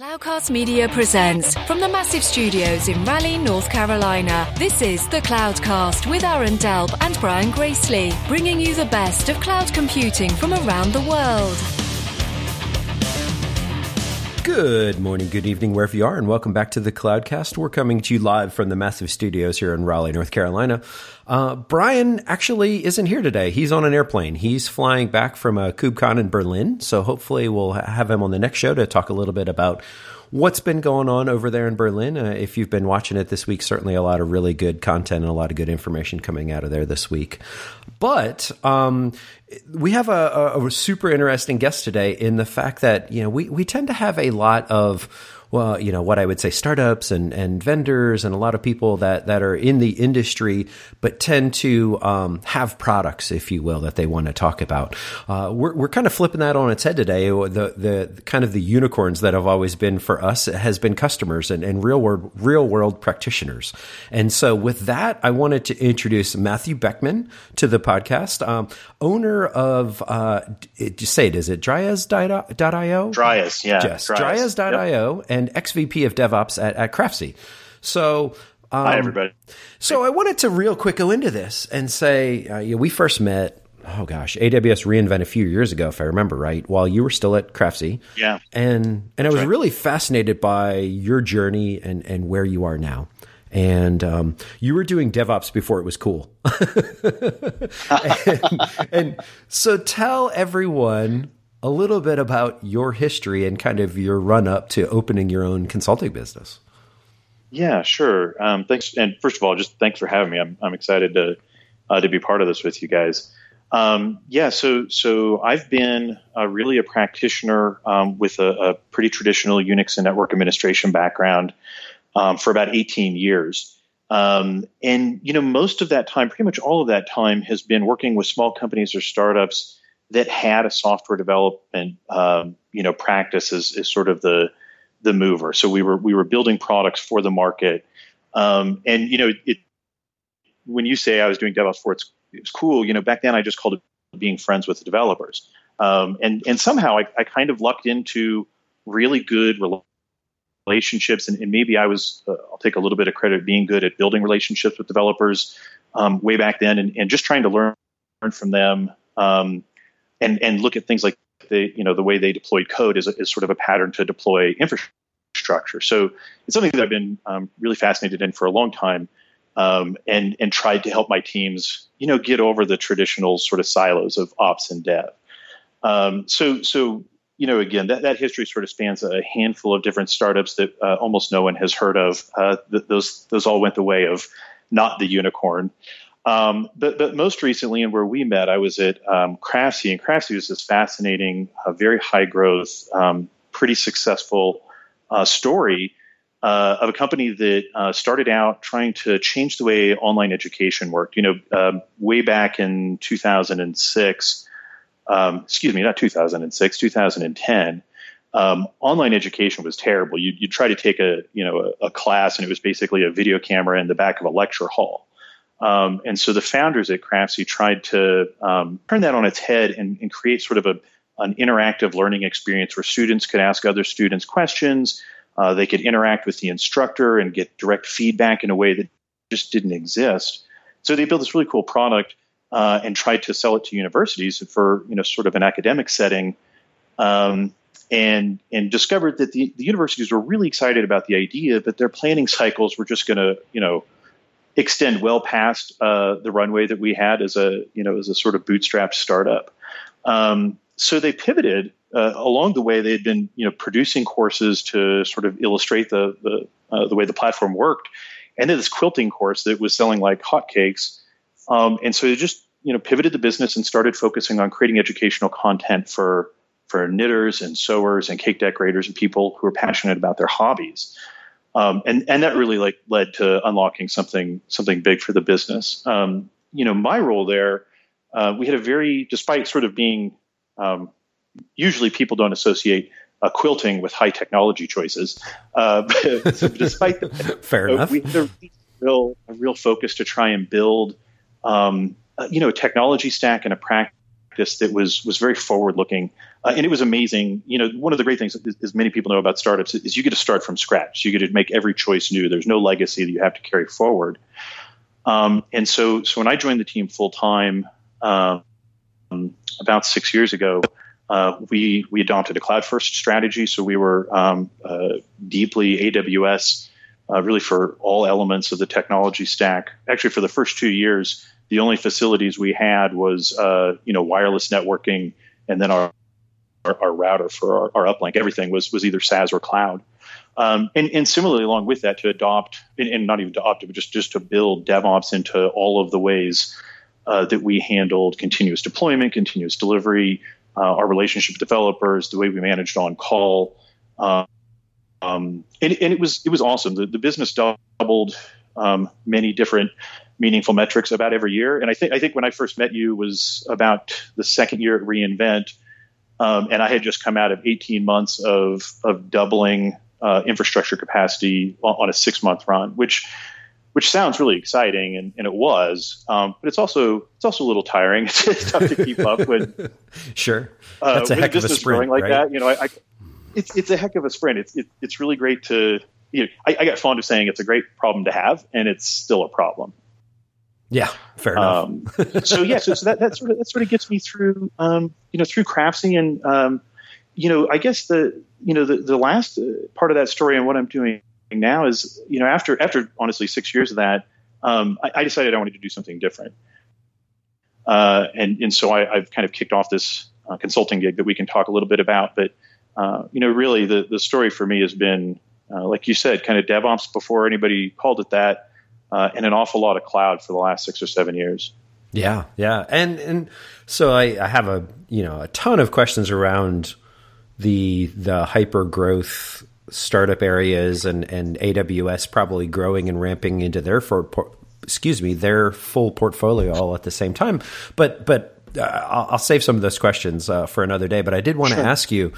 Cloudcast Media presents from the massive studios in Raleigh, North Carolina. This is the Cloudcast with Aaron Delp and Brian Gracely, bringing you the best of cloud computing from around the world. Good morning, good evening, wherever you are, and welcome back to the Cloudcast. We're coming to you live from the massive studios here in Raleigh, North Carolina. Uh, Brian actually isn't here today. He's on an airplane. He's flying back from a uh, KubeCon in Berlin. So hopefully we'll have him on the next show to talk a little bit about what's been going on over there in Berlin. Uh, if you've been watching it this week, certainly a lot of really good content and a lot of good information coming out of there this week. But um, we have a, a, a super interesting guest today in the fact that you know we we tend to have a lot of well, you know, what I would say startups and, and vendors and a lot of people that, that are in the industry, but tend to um, have products, if you will, that they want to talk about. Uh, we're, we're kind of flipping that on its head today. The, the kind of the unicorns that have always been for us has been customers and, and real world, real world practitioners. And so with that, I wanted to introduce Matthew Boeckman to the podcast, um, owner of, uh, just say it, is it Dryas.io? Dryas, yeah. Yes, Dryas.io. Yep. And and XVP of DevOps at, at Craftsy. So, um, hi everybody. So I wanted to real quick go into this and say uh, know, we first met. Oh gosh, AWS reInvent a few years ago, if I remember right, while you were still at Craftsy. Yeah, and and I was right. really fascinated by your journey and and where you are now and um, you were doing DevOps before it was cool. and, and, so tell everyone a little bit about your history and kind of your run up to opening your own consulting business. Yeah, sure. Um, thanks, and first of all, just thanks for having me. I'm, I'm excited to uh, to be part of this with you guys. Um, yeah, so so I've been uh, really a practitioner um, with a, a, pretty traditional Unix and network administration background um, for about 18 years. Um, and you know, most of that time, pretty much all of that time, has been working with small companies or startups that had a software development um, you know practice is, is sort of the the mover. So we were we were building products for the market, um, and you know it. When you say I was doing DevOps for it's it's cool. You know back then I just called it being friends with the developers, um, and and somehow I, I kind of lucked into really good relationships, and, and maybe I was uh, I'll take a little bit of credit being good at building relationships with developers um, way back then, and, and just trying to learn from them. Um, and and look at things like the you know the way they deployed code is, is sort of a pattern to deploy infrastructure. So it's something that I've been um, really fascinated in for a long time, um, and and tried to help my teams you know get over the traditional sort of silos of ops and dev. Um, so so you know again that, that history sort of spans a handful of different startups that uh, almost no one has heard of. Uh, th- those those all went the way of not the unicorn. Um, but, but most recently, and where we met, I was at um, Craftsy, and Craftsy was this fascinating, uh, very high growth, um, pretty successful uh, story uh, of a company that uh, started out trying to change the way online education worked. You know, um, way back in 2006, um, excuse me, not 2006, 2010. Um, online education was terrible. You, you try to take a you know a, a class, and it was basically a video camera in the back of a lecture hall. Um, and so the founders at Craftsy tried to um, turn that on its head and, and create sort of a, an interactive learning experience where students could ask other students questions. Uh, they could interact with the instructor and get direct feedback in a way that just didn't exist. So they built this really cool product uh, and tried to sell it to universities for you know sort of an academic setting. Um, and and discovered that the, the universities were really excited about the idea, but their planning cycles were just going to you know extend well past uh, the runway that we had as a you know as a sort of bootstrapped startup. Um, so they pivoted uh, along the way. They had been you know producing courses to sort of illustrate the the, uh, the way the platform worked, and then this quilting course that was selling like hotcakes. Um, and so they just you know pivoted the business and started focusing on creating educational content for for knitters and sewers and cake decorators and people who are passionate about their hobbies. Um, and and that really like led to unlocking something something big for the business. Um, you know, my role there, uh, we had a very, despite sort of being, um, usually people don't associate uh, quilting with high technology choices. Uh, so despite that, fair enough, we had a real a real focus to try and build, um, you know, a technology stack and a practice practice that was was very forward looking, uh, and it was amazing. You know, one of the great things, as many people know about startups, is you get to start from scratch. You get to make every choice new. There's no legacy that you have to carry forward. Um, and so, so when I joined the team full time um, about six years ago, uh, we we adopted a cloud first strategy. So we were um, uh, deeply AWS, uh, really for all elements of the technology stack. Actually, for the first two years, the only facilities we had was uh, you know wireless networking, and then our our, our router for our, our, uplink. Everything was was either SaaS or cloud. Um, and, and, similarly, along with that, to adopt and, and, not even to it, but just just to build DevOps into all of the ways uh, that we handled continuous deployment, continuous delivery, uh, our relationship with developers, the way we managed on call. Um, um, and, and, it was it was awesome. The, the business doubled um, many different meaningful metrics about every year. And I think I think when I first met you was about the second year at reInvent, um, and I had just come out of 18 months of of doubling uh, infrastructure capacity on, on a six month run, which which sounds really exciting, and, and it was. Um, but it's also it's also a little tiring. it's tough to keep up with. sure, uh, that's uh, a heck of a sprint, like right? that. You know, I, I, it's it's a heck of a sprint. It's it, it's really great to. You know, I, I get fond of saying it's a great problem to have, and it's still a problem. Yeah, fair enough. Um, so yeah, so, so, that that sort of that sort of gets me through, um, you know, through Craftsy and um, you know, I guess the you know the the last uh, part of that story and what I'm doing now is you know after after honestly six years of that um, I, I, decided I wanted to do something different uh, and and so I, have kind of kicked off this uh, consulting gig that we can talk a little bit about but uh, you know really the the story for me has been uh, like you said kind of DevOps before anybody called it that uh, and an awful lot of cloud for the last six or seven years yeah yeah and and so I, I have a you know a ton of questions around the the hyper growth startup areas and, and AWS probably growing and ramping into their for, por, excuse me their full portfolio all at the same time. But but uh, I'll, I'll, save some of those questions uh, for another day. But I did want to sure. ask you,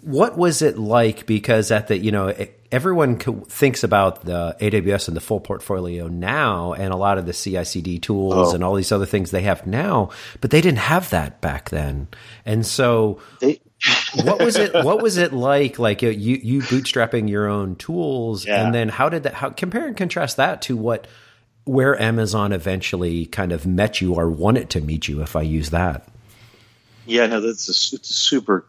what was it like? Because at the you know everyone thinks about the AWS and the full portfolio now, and a lot of the CI/CD tools oh. and all these other things they have now, but they didn't have that back then. And so they what was it? What was it like? Like uh, you, you bootstrapping your own tools, yeah. and then how did that? How compare and contrast that to what where Amazon eventually kind of met you or wanted to meet you, if I use that. Yeah, no, that's a, it's a super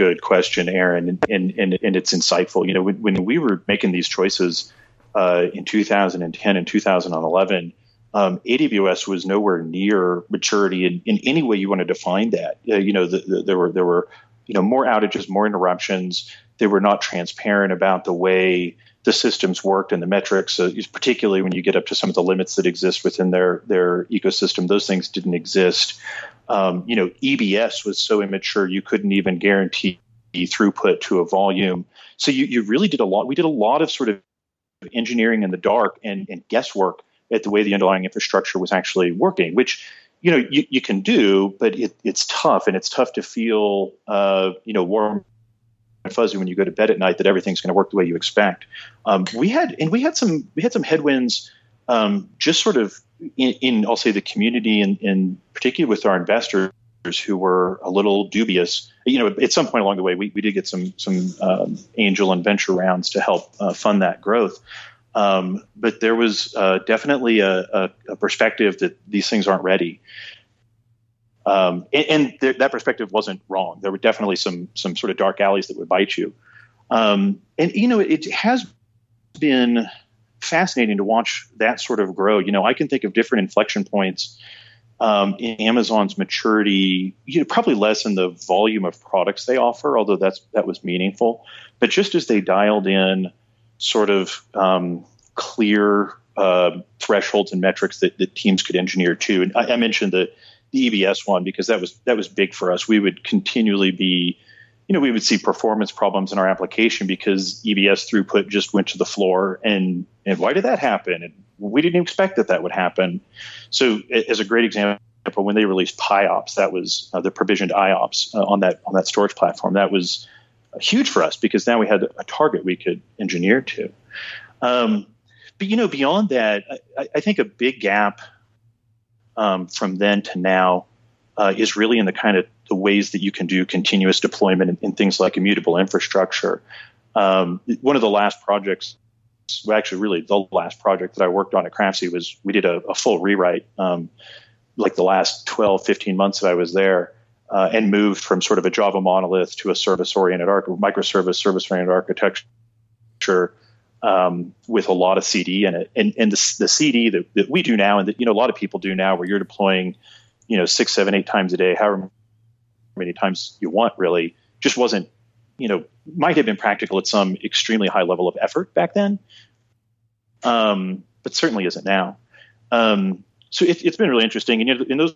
good question, Aaron, and, and, and, and it's insightful. You know, when, when we were making these choices uh, in 2010 and 2011, um, AWS was nowhere near maturity in, in any way you want to define that. Uh, you know, the, the, there were there were you know more outages, more interruptions. They were not transparent about the way the systems worked and the metrics. Particularly when you get up to some of the limits that exist within their their ecosystem, those things didn't exist. Um, you know, EBS was so immature you couldn't even guarantee throughput to a volume. So you, you really did a lot. We did a lot of sort of engineering in the dark and, and guesswork at the way the underlying infrastructure was actually working, which you know you, you can do, but it, it's tough, and it's tough to feel uh, you know warm and fuzzy when you go to bed at night that everything's going to work the way you expect. Um, we had and we had some we had some headwinds, um, just sort of in, in, I'll say the community and in particular with our investors who were a little dubious. You know, at some point along the way, we, we did get some some um, angel and venture rounds to help uh, fund that growth. Um, but there was uh, definitely a, a, a, perspective that these things aren't ready. Um, and, and th- that perspective wasn't wrong. There were definitely some some sort of dark alleys that would bite you. Um, and you know, it, has been fascinating to watch that sort of grow. You know, I can think of different inflection points um, in Amazon's maturity. You know, probably less in the volume of products they offer, although that's that was meaningful. But just as they dialed in sort of um, clear uh, thresholds and metrics that, that, teams could engineer to. And I, I, mentioned the, the EBS one because that was that was big for us. We would continually be, you know, we would see performance problems in our application because EBS throughput just went to the floor. And and why did that happen? And we didn't expect that that would happen. So as a great example, when they released PIOPS, that was uh, the provisioned IOPS uh, on that on that storage platform. That was huge for us because now we had a target we could engineer to. Um, but you know, beyond that, I, I think a big gap um, from then to now uh, is really in the kind of the ways that you can do continuous deployment in, in things like immutable infrastructure. Um, one of the last projects, well, actually, really the last project that I worked on at Craftsy was we did a, a full rewrite, um, like the last 12, 15 months that I was there, uh, and moved from sort of a Java monolith to a service oriented arch- microservice service oriented architecture. Um, with a lot of CD in it, and and the, the CD that, that we do now, and that you know a lot of people do now, where you're deploying, you know, six, seven, eight times a day, however many times you want, really, just wasn't you know, might have been practical at some extremely high level of effort back then, um, but certainly isn't now. Um, so it, has been really interesting. And you know, in those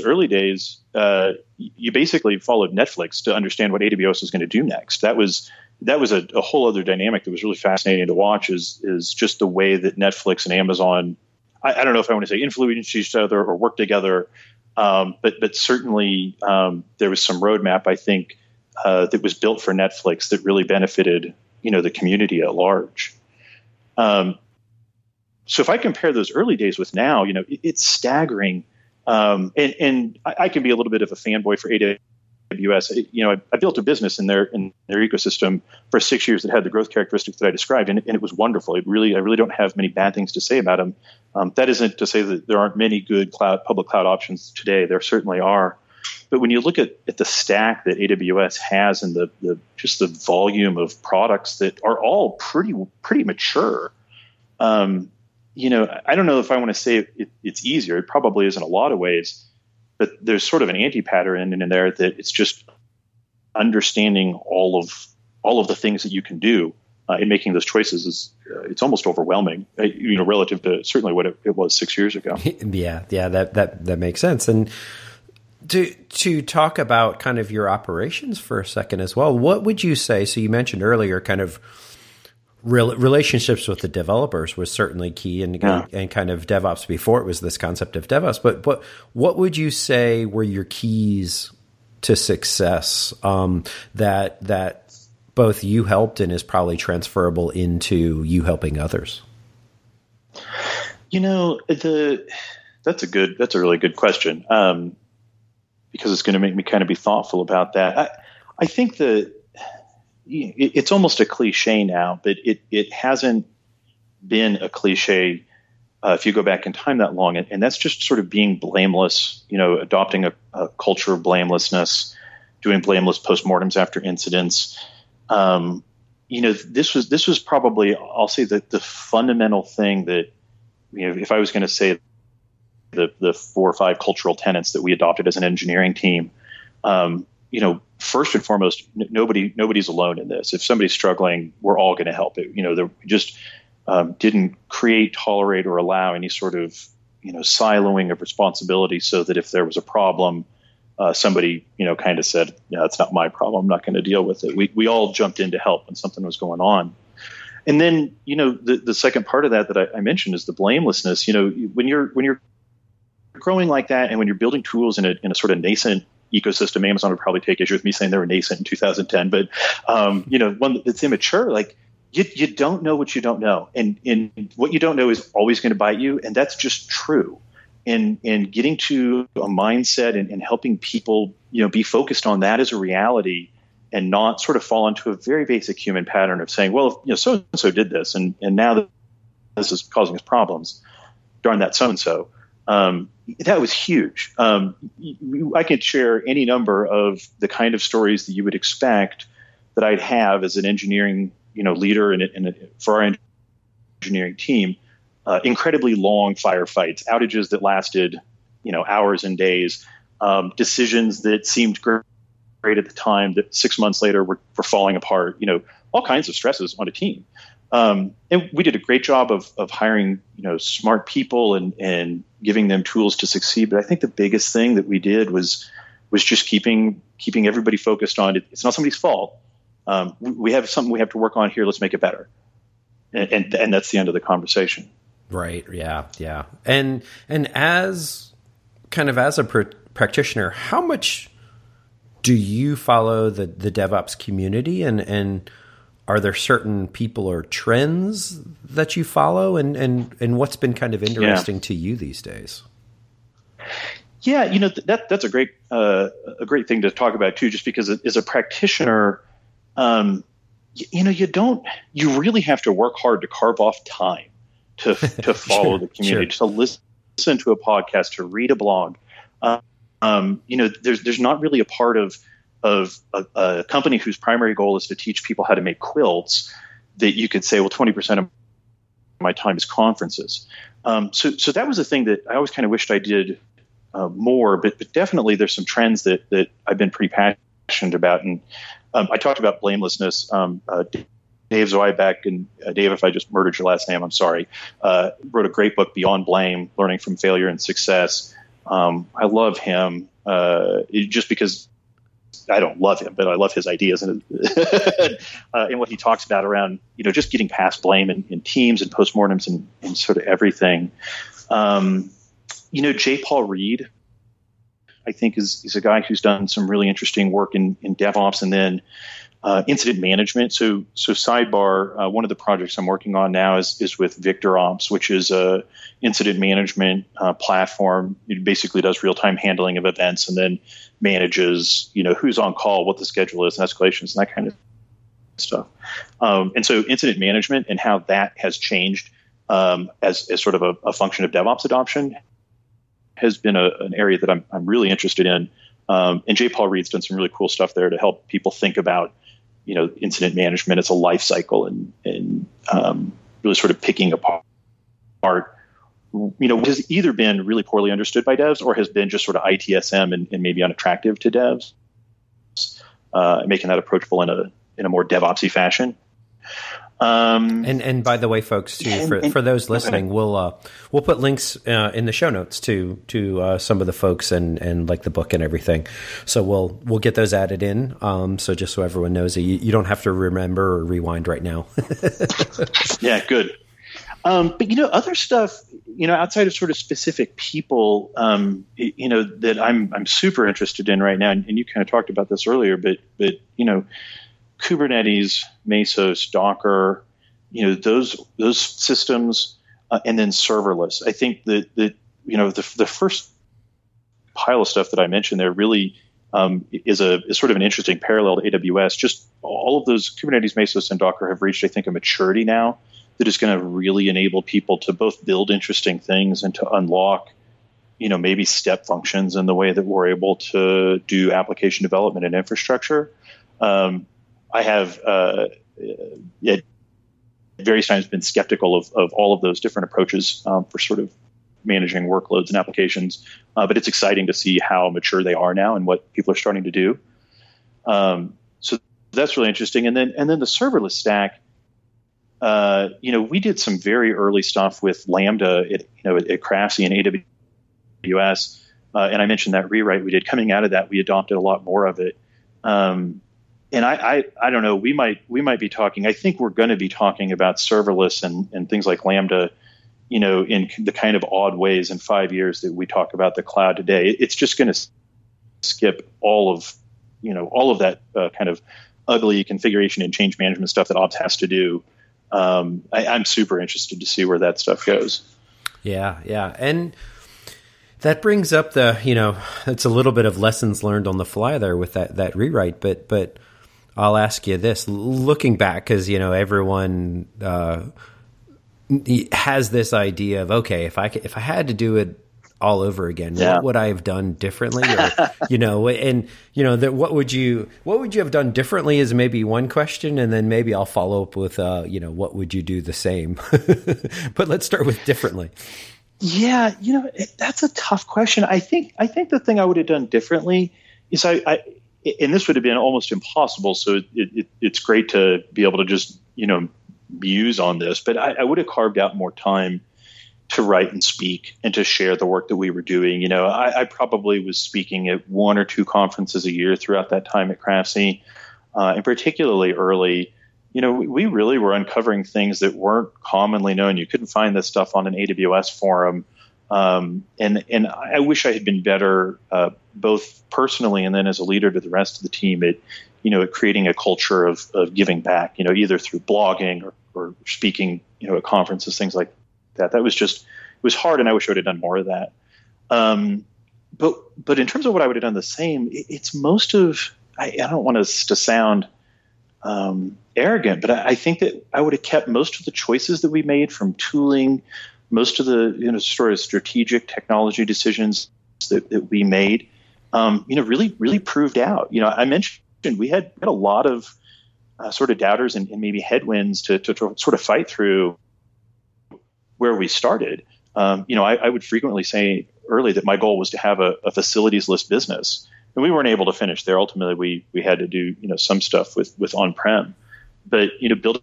early days, uh, you basically followed Netflix to understand what AWS was going to do next. That was that was a, a, whole other dynamic that was really fascinating to watch. Is is just the way that Netflix and Amazon, I, I don't know if I want to say influence each other or work together, um, but but certainly um, there was some roadmap. I think uh, that was built for Netflix that really benefited you know the community at large. Um, so if I compare those early days with now, you know, it, it's staggering. Um, and, and I, I, can be a little bit of a fanboy for AWS. You know, I, I, built a business in their in their ecosystem for six years that had the growth characteristics that I described, and, and it was wonderful. It really, I really don't have many bad things to say about them. Um, that isn't to say that there aren't many good cloud public cloud options today. There certainly are. But when you look at, at the stack that AWS has and the, the just the volume of products that are all pretty pretty mature, um, you know, I don't know if I want to say it, it's easier. It probably is in a lot of ways, but there's sort of an anti pattern in there that it's just understanding all of all of the things that you can do uh, in making those choices is uh, it's almost overwhelming, uh, you know, relative to certainly what it, it was six years ago. yeah, yeah, that that that makes sense. And to to talk about kind of your operations for a second as well. What would you say? So you mentioned earlier, kind of real, relationships with the developers was certainly key, and, yeah. and, kind of DevOps before it was this concept of DevOps. But but what would you say were your keys to success um, that that both you helped and is probably transferable into you helping others? You know the that's a good that's a really good question. Um, because it's going to make me kind of be thoughtful about that. I, I think that it's almost a cliche now, but it, it hasn't been a cliche uh, if you go back in time that long. And, and, that's just sort of being blameless, you know, adopting a, a culture of blamelessness, doing blameless postmortems after incidents. Um, you know, this was this was probably I'll say that the fundamental thing that you know, if I was going to say the the four or five cultural tenets that we adopted as an engineering team. Um, you know, first and foremost, n- nobody nobody's alone in this. If somebody's struggling, we're all going to help it. You know, we just um, didn't create, tolerate, or allow any sort of you know siloing of responsibility, so that if there was a problem, uh, somebody you know kind of said, "Yeah, it's not my problem. I'm not going to deal with it." We we all jumped in to help when something was going on. And then, you know, the, the second part of that that I, I mentioned is the blamelessness. You know, when you're when you're growing like that, and when you're building tools in a, in a sort of nascent ecosystem, Amazon would probably take issue with me saying they were nascent in 2010, but um, you know, one that's immature, like you, you don't know what you don't know, and and what you don't know is always going to bite you, and that's just true. And and getting to a mindset and, and helping people, you know, be focused on that as a reality, and not sort of fall into a very basic human pattern of saying, well, you know, so and so did this, and and now this is causing us problems. Darn that so and so um, that was huge. Um, I could share any number of the kind of stories that you would expect that I'd have as an engineering, you know, leader in for our engineering team. Uh, incredibly long firefights, outages that lasted, you know, hours and days, um, decisions that seemed great at the time that six months later were, were falling apart. You know, all kinds of stresses on a team. Um, and we did a great job of, of hiring, you know, smart people and, and giving them tools to succeed. But I think the biggest thing that we did was was just keeping keeping everybody focused on it. It's not somebody's fault. Um, we have something we have to work on here. Let's make it better. And, and, and that's the end of the conversation. Right. Yeah. Yeah. And and as kind of as a pr- practitioner, how much do you follow the the DevOps community and and are there certain people or trends that you follow and and and what's been kind of interesting yeah. to you these days Yeah, you know that that's a great uh, a great thing to talk about too. Just because as a practitioner, um, you, you, know, you don't you really have to work hard to carve off time to to follow sure, the community, sure. to listen to a podcast, to read a blog. Uh, um, you know, there's there's not really a part of of a, a, company whose primary goal is to teach people how to make quilts that you could say, well, 20% of my time is conferences. Um, so, so that was a thing that I always kind of wished I did uh, more, but, but definitely there's some trends that, that I've been pretty passionate about. And um, I talked about blamelessness. Um, uh, Dave Zwieback and uh, Dave, if I just murdered your last name, I'm sorry, uh, wrote a great book, Beyond Blame, Learning from Failure and Success. Um, I love him uh, just because I don't love him, but I love his ideas and, uh, and what he talks about around, you know, just getting past blame and, in teams and postmortems and, and sort of everything. Um, you know, J. Paul Reed, I think is, is a guy who's done some really interesting work in, in DevOps and then uh, incident management. So, so sidebar, uh, one of the projects I'm working on now is, is with VictorOps, which is a incident management uh, platform. It basically does real time handling of events and then manages, you know, who's on call, what the schedule is, and escalations, and that kind of stuff. Um, and so, incident management and how that has changed um, as, as sort of a, a, function of DevOps adoption has been a, an area that I'm, I'm really interested in. Um, and J. Paul Reed's done some really cool stuff there to help people think about you know incident management as a life cycle and and um, really sort of picking apart you know has either been really poorly understood by devs or has been just sort of ITSM and, and maybe unattractive to devs, uh, making that approachable in a in a more DevOpsy fashion. Um, and and by the way, folks, too, and, for, and, for those listening, we'll uh, we'll put links uh, in the show notes to to uh, some of the folks and and like the book and everything. So we'll we'll get those added in. Um, so just so everyone knows, you, you don't have to remember or rewind right now. yeah, good. Um, but you know, other stuff, you know, outside of sort of specific people, um, you know, that I'm I'm super interested in right now, and, and you kind of talked about this earlier, but but you know Kubernetes, Mesos, Docker, you know those those systems, uh, and then serverless. I think that that you know the the first pile of stuff that I mentioned there really um, is a is sort of an interesting parallel to AWS. Just all of those Kubernetes, Mesos, and Docker have reached, I think, a maturity now that is going to really enable people to both build interesting things and to unlock, you know, maybe step functions in the way that we're able to do application development and infrastructure. Um, I have uh, at various times been skeptical of, of all of those different approaches um, for sort of managing workloads and applications. Uh, but it's exciting to see how mature they are now and what people are starting to do. Um, so that's really interesting. And then and then the serverless stack. Uh, you know, we did some very early stuff with Lambda at, you know, at, at Craftsy and AWS. Uh, and I mentioned that rewrite we did. Coming out of that, we adopted a lot more of it. Um, and I, I, I don't know. We might we might be talking. I think we're going to be talking about serverless and, and things like Lambda, you know, in the kind of odd ways in five years that we talk about the cloud today. It's just going to skip all of, you know, all of that uh, kind of ugly configuration and change management stuff that ops has to do. Um, I, I'm super interested to see where that stuff goes. Yeah, yeah, and that brings up the you know it's a little bit of lessons learned on the fly there with that that rewrite, but but I'll ask you this: looking back, because you know everyone uh, has this idea of okay, if I if I had to do it all over again, yeah. what would I have done differently? Or, you know, and you know that what would you what would you have done differently is maybe one question, and then maybe I'll follow up with uh, you know what would you do the same. but let's start with differently. Yeah, you know that's a tough question. I think I think the thing I would have done differently is I, I and this would have been almost impossible. So it, it, it's great to be able to just you know muse on this, but I, I, would have carved out more time to write and speak and to share the work that we were doing. You know, I, I probably was speaking at one or two conferences a year throughout that time at Craftsy, uh, and particularly early. You know, we, we really were uncovering things that weren't commonly known. You couldn't find this stuff on an AWS forum. Um, and and I wish I had been better, uh, both personally and then as a leader to the rest of the team at, you know, at creating a culture of, of giving back. You know, either through blogging or, or speaking, you know, at conferences, things like that. That was just it was hard, and I wish I would have done more of that. Um, but but in terms of what I would have done the same, it, it's most of I, I don't want us to sound um, arrogant, but I, I, think that I would have kept most of the choices that we made from tooling, most of the you know sort of strategic technology decisions that, that we made, um, you know, really really proved out. You know, I mentioned we had, had a lot of uh, sort of doubters and, and maybe headwinds to, to, to, sort of fight through where we started. Um, you know, I, I, would frequently say early that my goal was to have a, a facilities list business and we weren't able to finish there. Ultimately, we we had to do you know some stuff with with on prem, but you know building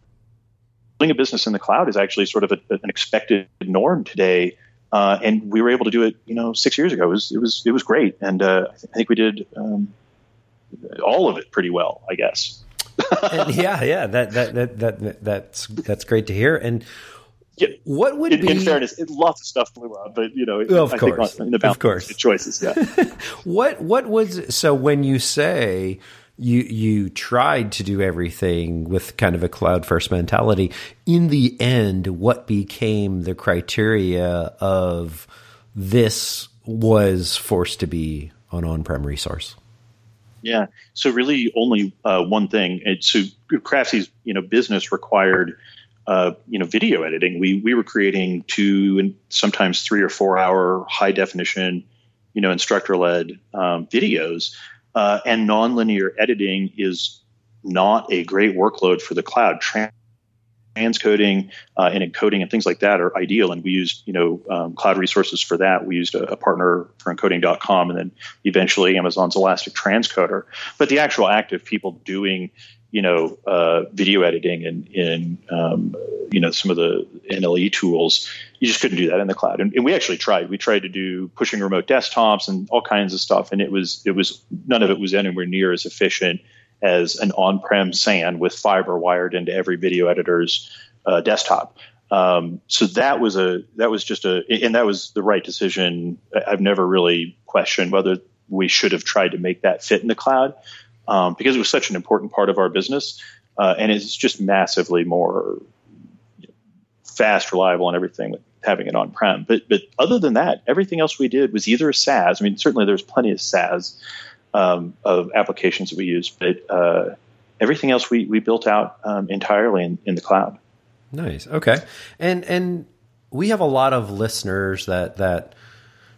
a business in the cloud is actually sort of a, an expected norm today. Uh, and we were able to do it, you know, six years ago. It was it was it was great, and uh, I, th- I, think we did um, all of it pretty well, I guess. yeah, yeah, that, that that that that's that's great to hear. And yeah, what would in, be in fairness, it, lots of stuff blew up, but you know, of I course, think on, in the of course, choices. Yeah. what what was so when you say you you tried to do everything with kind of a cloud first mentality? In the end, what became the criteria of this was forced to be an on prem resource? Yeah. So really, only uh, one thing. It, so Craftsy's you know business required uh, you know video editing. We we were creating two and sometimes three or four hour high definition, you know, instructor led um, videos. Uh, and nonlinear editing is not a great workload for the cloud. transcoding uh, and encoding and things like that are ideal, and we used you know um, cloud resources for that. We used a, a partner for encoding.com, and then eventually Amazon's Elastic Transcoder. But the actual act of people doing you know, uh, video editing and in, um, you know, some of the NLE tools, you just couldn't do that in the cloud. And, and, we actually tried. We tried to do pushing remote desktops and all kinds of stuff, and it was it was none of it was anywhere near as efficient as an on-prem SAN with fiber wired into every video editor's uh, desktop. Um, so that was a that was just a and that was the right decision. I've never really questioned whether we should have tried to make that fit in the cloud um, because it was such an important part of our business, uh, and it's just massively more fast, reliable, and everything with having it on prem. But but other than that, everything else we did was either a SaaS. I mean, certainly there's plenty of SaaS um, of applications that we use, but uh, everything else we we built out um, entirely in, in the cloud. Nice. Okay. And and we have a lot of listeners that that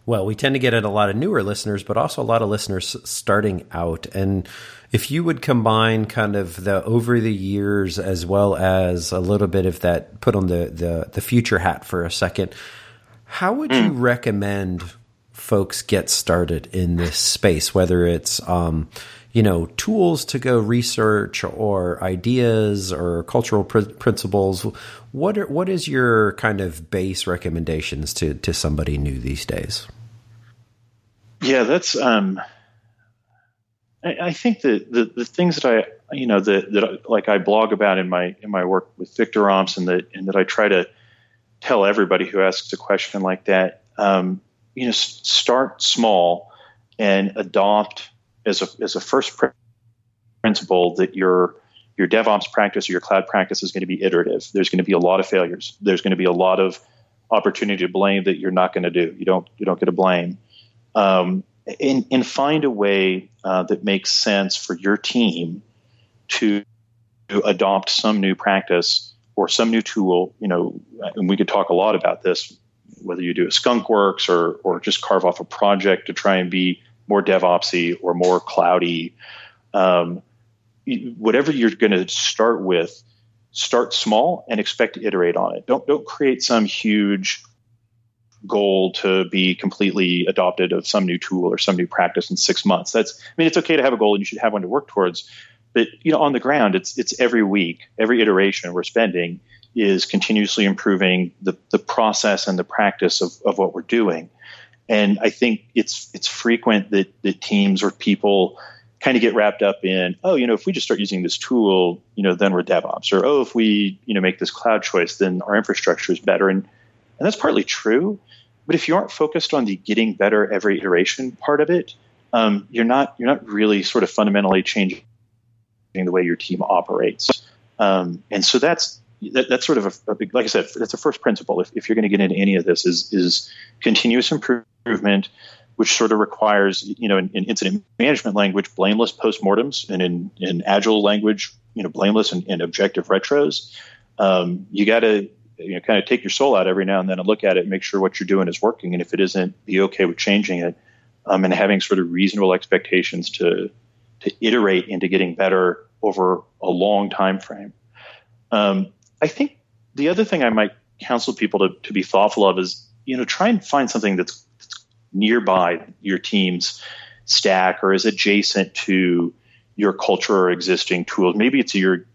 well, we tend to get at a lot of newer listeners, but also a lot of listeners starting out. And if you would combine kind of the over the years as well as a little bit of that, put on the the, the future hat for a second, how would you hmm. recommend folks get started in this space? Whether it's um, you know tools to go research or ideas or cultural pr- principles what are, what is your kind of base recommendations to to somebody new these days? Yeah that's um I, I think that the, the things that I you know that that like I blog about in my in my work with VictorOps and that and that I try to tell everybody who asks a question like that um, you know start small and adopt as a as a first principle that your your DevOps practice or your cloud practice is going to be iterative. There's going to be a lot of failures. There's going to be a lot of opportunity to blame that you're not going to do. You don't you don't get to blame. Um, and, and find a way uh, that makes sense for your team to, to adopt some new practice or some new tool. You know, and we could talk a lot about this, whether you do a skunkworks or or just carve off a project to try and be more DevOpsy or more cloudy. Um, whatever you're going to start with, start small and expect to iterate on it. Don't don't create some huge goal to be completely adopted of some new tool or some new practice in six months. That's I mean it's okay to have a goal and you should have one to work towards, but you know on the ground it's it's every week, every iteration we're spending is continuously improving the the process and the practice of, of what we're doing. And I think it's it's frequent that that teams or people kind of get wrapped up in, oh, you know, if we just start using this tool, you know, then we're DevOps, or oh, if we, you know, make this cloud choice, then our infrastructure is better. And and that's partly true. But if you aren't focused on the getting better every iteration part of it, um, you're not you're not really sort of fundamentally changing the way your team operates. Um, and so that's that, that's sort of a, a, big, like I said, that's the first principle. If, if you're going to get into any of this, is is continuous improvement, which sort of requires, you know, in, in incident management language, blameless postmortems, and in, in agile language, you know, blameless and, and objective retros. Um, you got to you know kind of take your soul out every now and then and look at it and make sure what you're doing is working and if it isn't be okay with changing it um, and having sort of reasonable expectations to to iterate into getting better over a long time frame um, i think the other thing i might counsel people to, to be thoughtful of is you know try and find something that's, that's nearby your team's stack or is adjacent to your culture or existing tools maybe it's your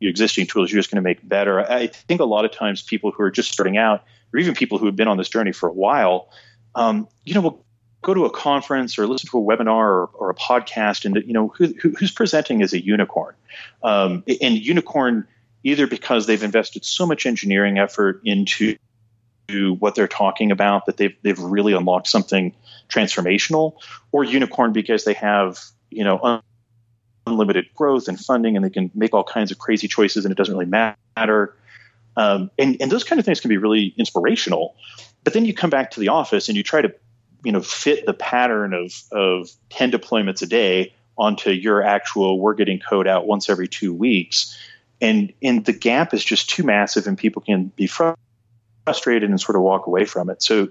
your existing tools you're just going to make better. I think a lot of times people who are just starting out, or even people who have been on this journey for a while, um, you know, will go to a conference or listen to a webinar or, or a podcast, and you know, who, who's presenting as a unicorn, um, and unicorn either because they've invested so much engineering effort into what they're talking about that they've they've really unlocked something transformational, or unicorn because they have you know unlimited growth and funding, and they can make all kinds of crazy choices, and it doesn't really matter. Um, and, and those kind of things can be really inspirational. But then you come back to the office and you try to, you know, fit the pattern of of ten deployments a day onto your actual. We're getting code out once every two weeks, and and the gap is just too massive, and people can be frustrated and sort of walk away from it. So,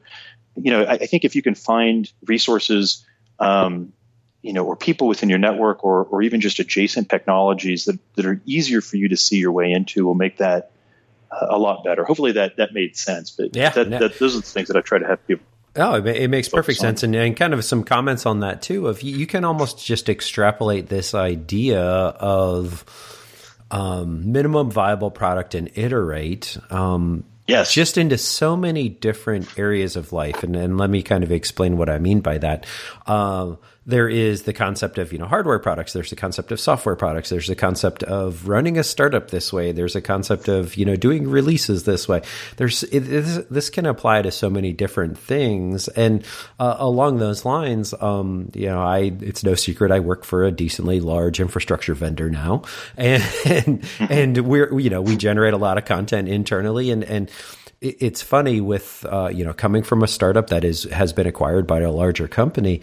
you know, I, I think if you can find resources um, you know, or people within your network or, or even just adjacent technologies that, that are easier for you to see your way into will make that uh, a lot better. Hopefully that, that made sense, but yeah, that, that, those are the things that I try to have people. Oh, it, it makes perfect sense. And, and, kind of some comments on that too. Of you, you can almost just extrapolate this idea of um, minimum viable product and iterate. Um, Yes. Just into so many different areas of life. And, and let me kind of explain what I mean by that. Uh, there is the concept of you know hardware products there's the concept of software products there's the concept of running a startup this way there's a concept of you know doing releases this way. There's it, this can apply to so many different things. And uh, along those lines um, you know i it's no secret i work for a decently large infrastructure vendor now. And and, and we're you know we generate a lot of content internally and and it's funny with uh, you know coming from a startup that is has been acquired by a larger company.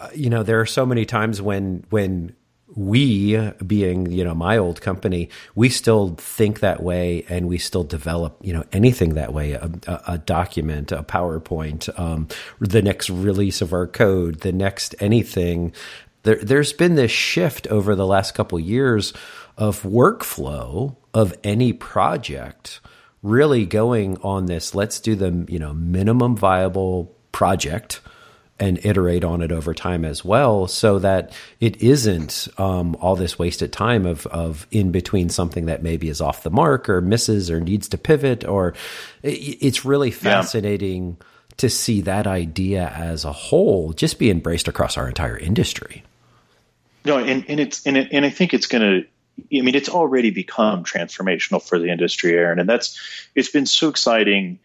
Uh, you know, there are so many times when when we being you know my old company we still think that way and we still develop you know anything that way a, a, a document a powerpoint um, the next release of our code the next anything there, there's been this shift over the last couple years of workflow of any project really going on this let's do the you know minimum viable project and iterate on it over time as well so that it isn't um, all this wasted time of, of in between something that maybe is off the mark or misses or needs to pivot or it, it's really fascinating yeah. to see that idea as a whole just be embraced across our entire industry no and, and it's and, it, and i think it's going to I mean, it's already become transformational for the industry, Aaron, and that's it's been so exciting.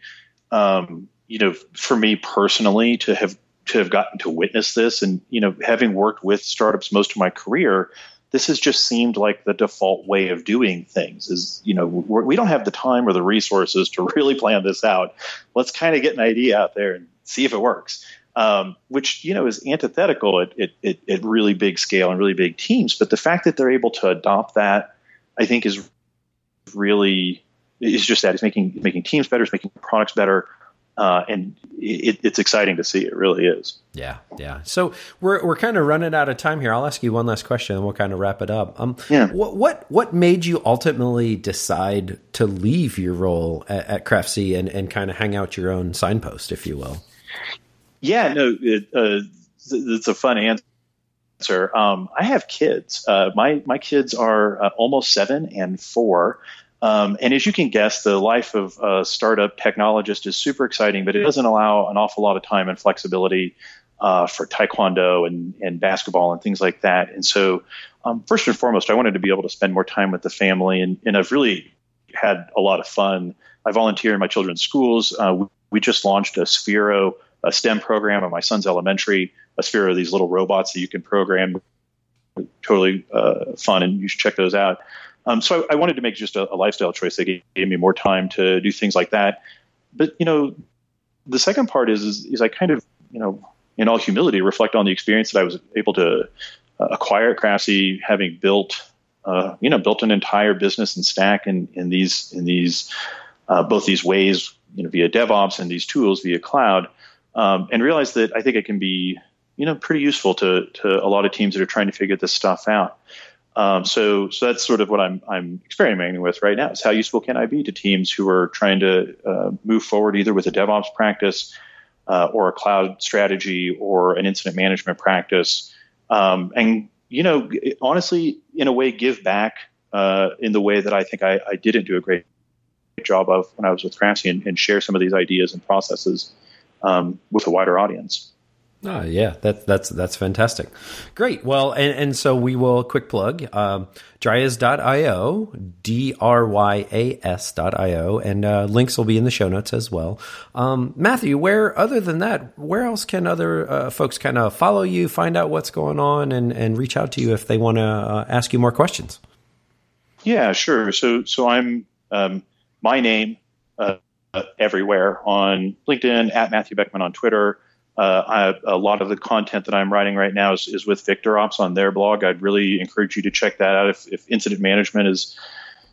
Um, you know, for me personally, to have to have gotten to witness this, and you know, having worked with startups most of my career, this has just seemed like the default way of doing things. Is you know, we're, we do not have the time or the resources to really plan this out. Let's kind of get an idea out there and see if it works um, which you know is antithetical at, at, at, really big scale and really big teams. But the fact that they're able to adopt that, I think, is really is just that it's making making teams better, it's making products better. Uh, and it, it's exciting to see. It really is. Yeah, yeah. So we're we're kind of running out of time here. I'll ask you one last question, and we'll kind of wrap it up. Um, yeah. What what what made you ultimately decide to leave your role at, at Craftsy and and kind of hang out your own signpost, if you will? Yeah, no, it, uh, it's a fun answer. Um, I have kids. Uh, my my kids are uh, almost seven and four. Um, and as you can guess, the life of a startup technologist is super exciting, but it doesn't allow an awful lot of time and flexibility uh, for taekwondo and, and basketball and things like that. And so, um, first and foremost, I wanted to be able to spend more time with the family, and, and I've really had a lot of fun. I volunteer in my children's schools. Uh, we, we, just launched a Sphero a STEM program at my son's elementary. A sphere of these little robots that you can program. Totally uh, fun, and you should check those out. Um, so I, I, wanted to make just a, a lifestyle choice that gave, gave, me more time to do things like that. But you know, the second part is, is, is I kind of you know in all humility, reflect on the experience that I was able to uh, acquire at Craftsy, having built, uh, you know, built an entire business and stack in, in these in these uh, both these ways, you know, via DevOps and these tools via cloud, um, and realize that I think it can be, you know, pretty useful to to a lot of teams that are trying to figure this stuff out. Um, so, so that's sort of what I'm I'm experimenting with right now. Is how useful can I be to teams who are trying to uh, move forward either with a DevOps practice uh, or a cloud strategy or an incident management practice, um, and you know, honestly, in a way, give back uh, in the way that I think I, I, didn't do a great job of when I was with Craftsy and, and share some of these ideas and processes um, with a wider audience. Oh, yeah, that, that's that's fantastic. Great. Well, and, and so we will quick plug um, dryas.io, D R Y A S.io, and uh, links will be in the show notes as well. Um, Matthew, where, other than that, where else can other uh, folks kind of follow you, find out what's going on, and, and reach out to you if they want to uh, ask you more questions? Yeah, sure. So, so I'm um, my name uh, everywhere on LinkedIn, at Matthew Boeckman on Twitter. Uh, I, a lot of the content that I'm writing right now is, is with VictorOps on their blog. I'd really encourage you to check that out if, if incident management is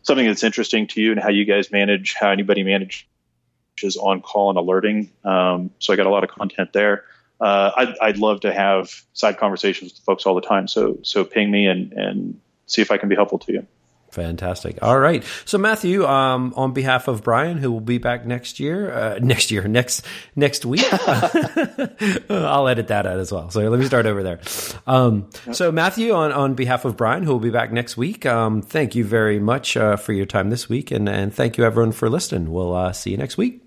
something that's interesting to you and how you guys manage, how anybody manages on call and alerting. Um, so I got a lot of content there. Uh, I'd, I'd, love to have side conversations with folks all the time. So so ping me and and see if I can be helpful to you. Fantastic. All right. So Matthew, um, on behalf of Brian, who will be back next year, uh, next year, next next week, I'll edit that out as well. So let me start over there. Um, so Matthew, on on behalf of Brian, who will be back next week, um, thank you very much uh, for your time this week, and and thank you everyone for listening. We'll uh, see you next week.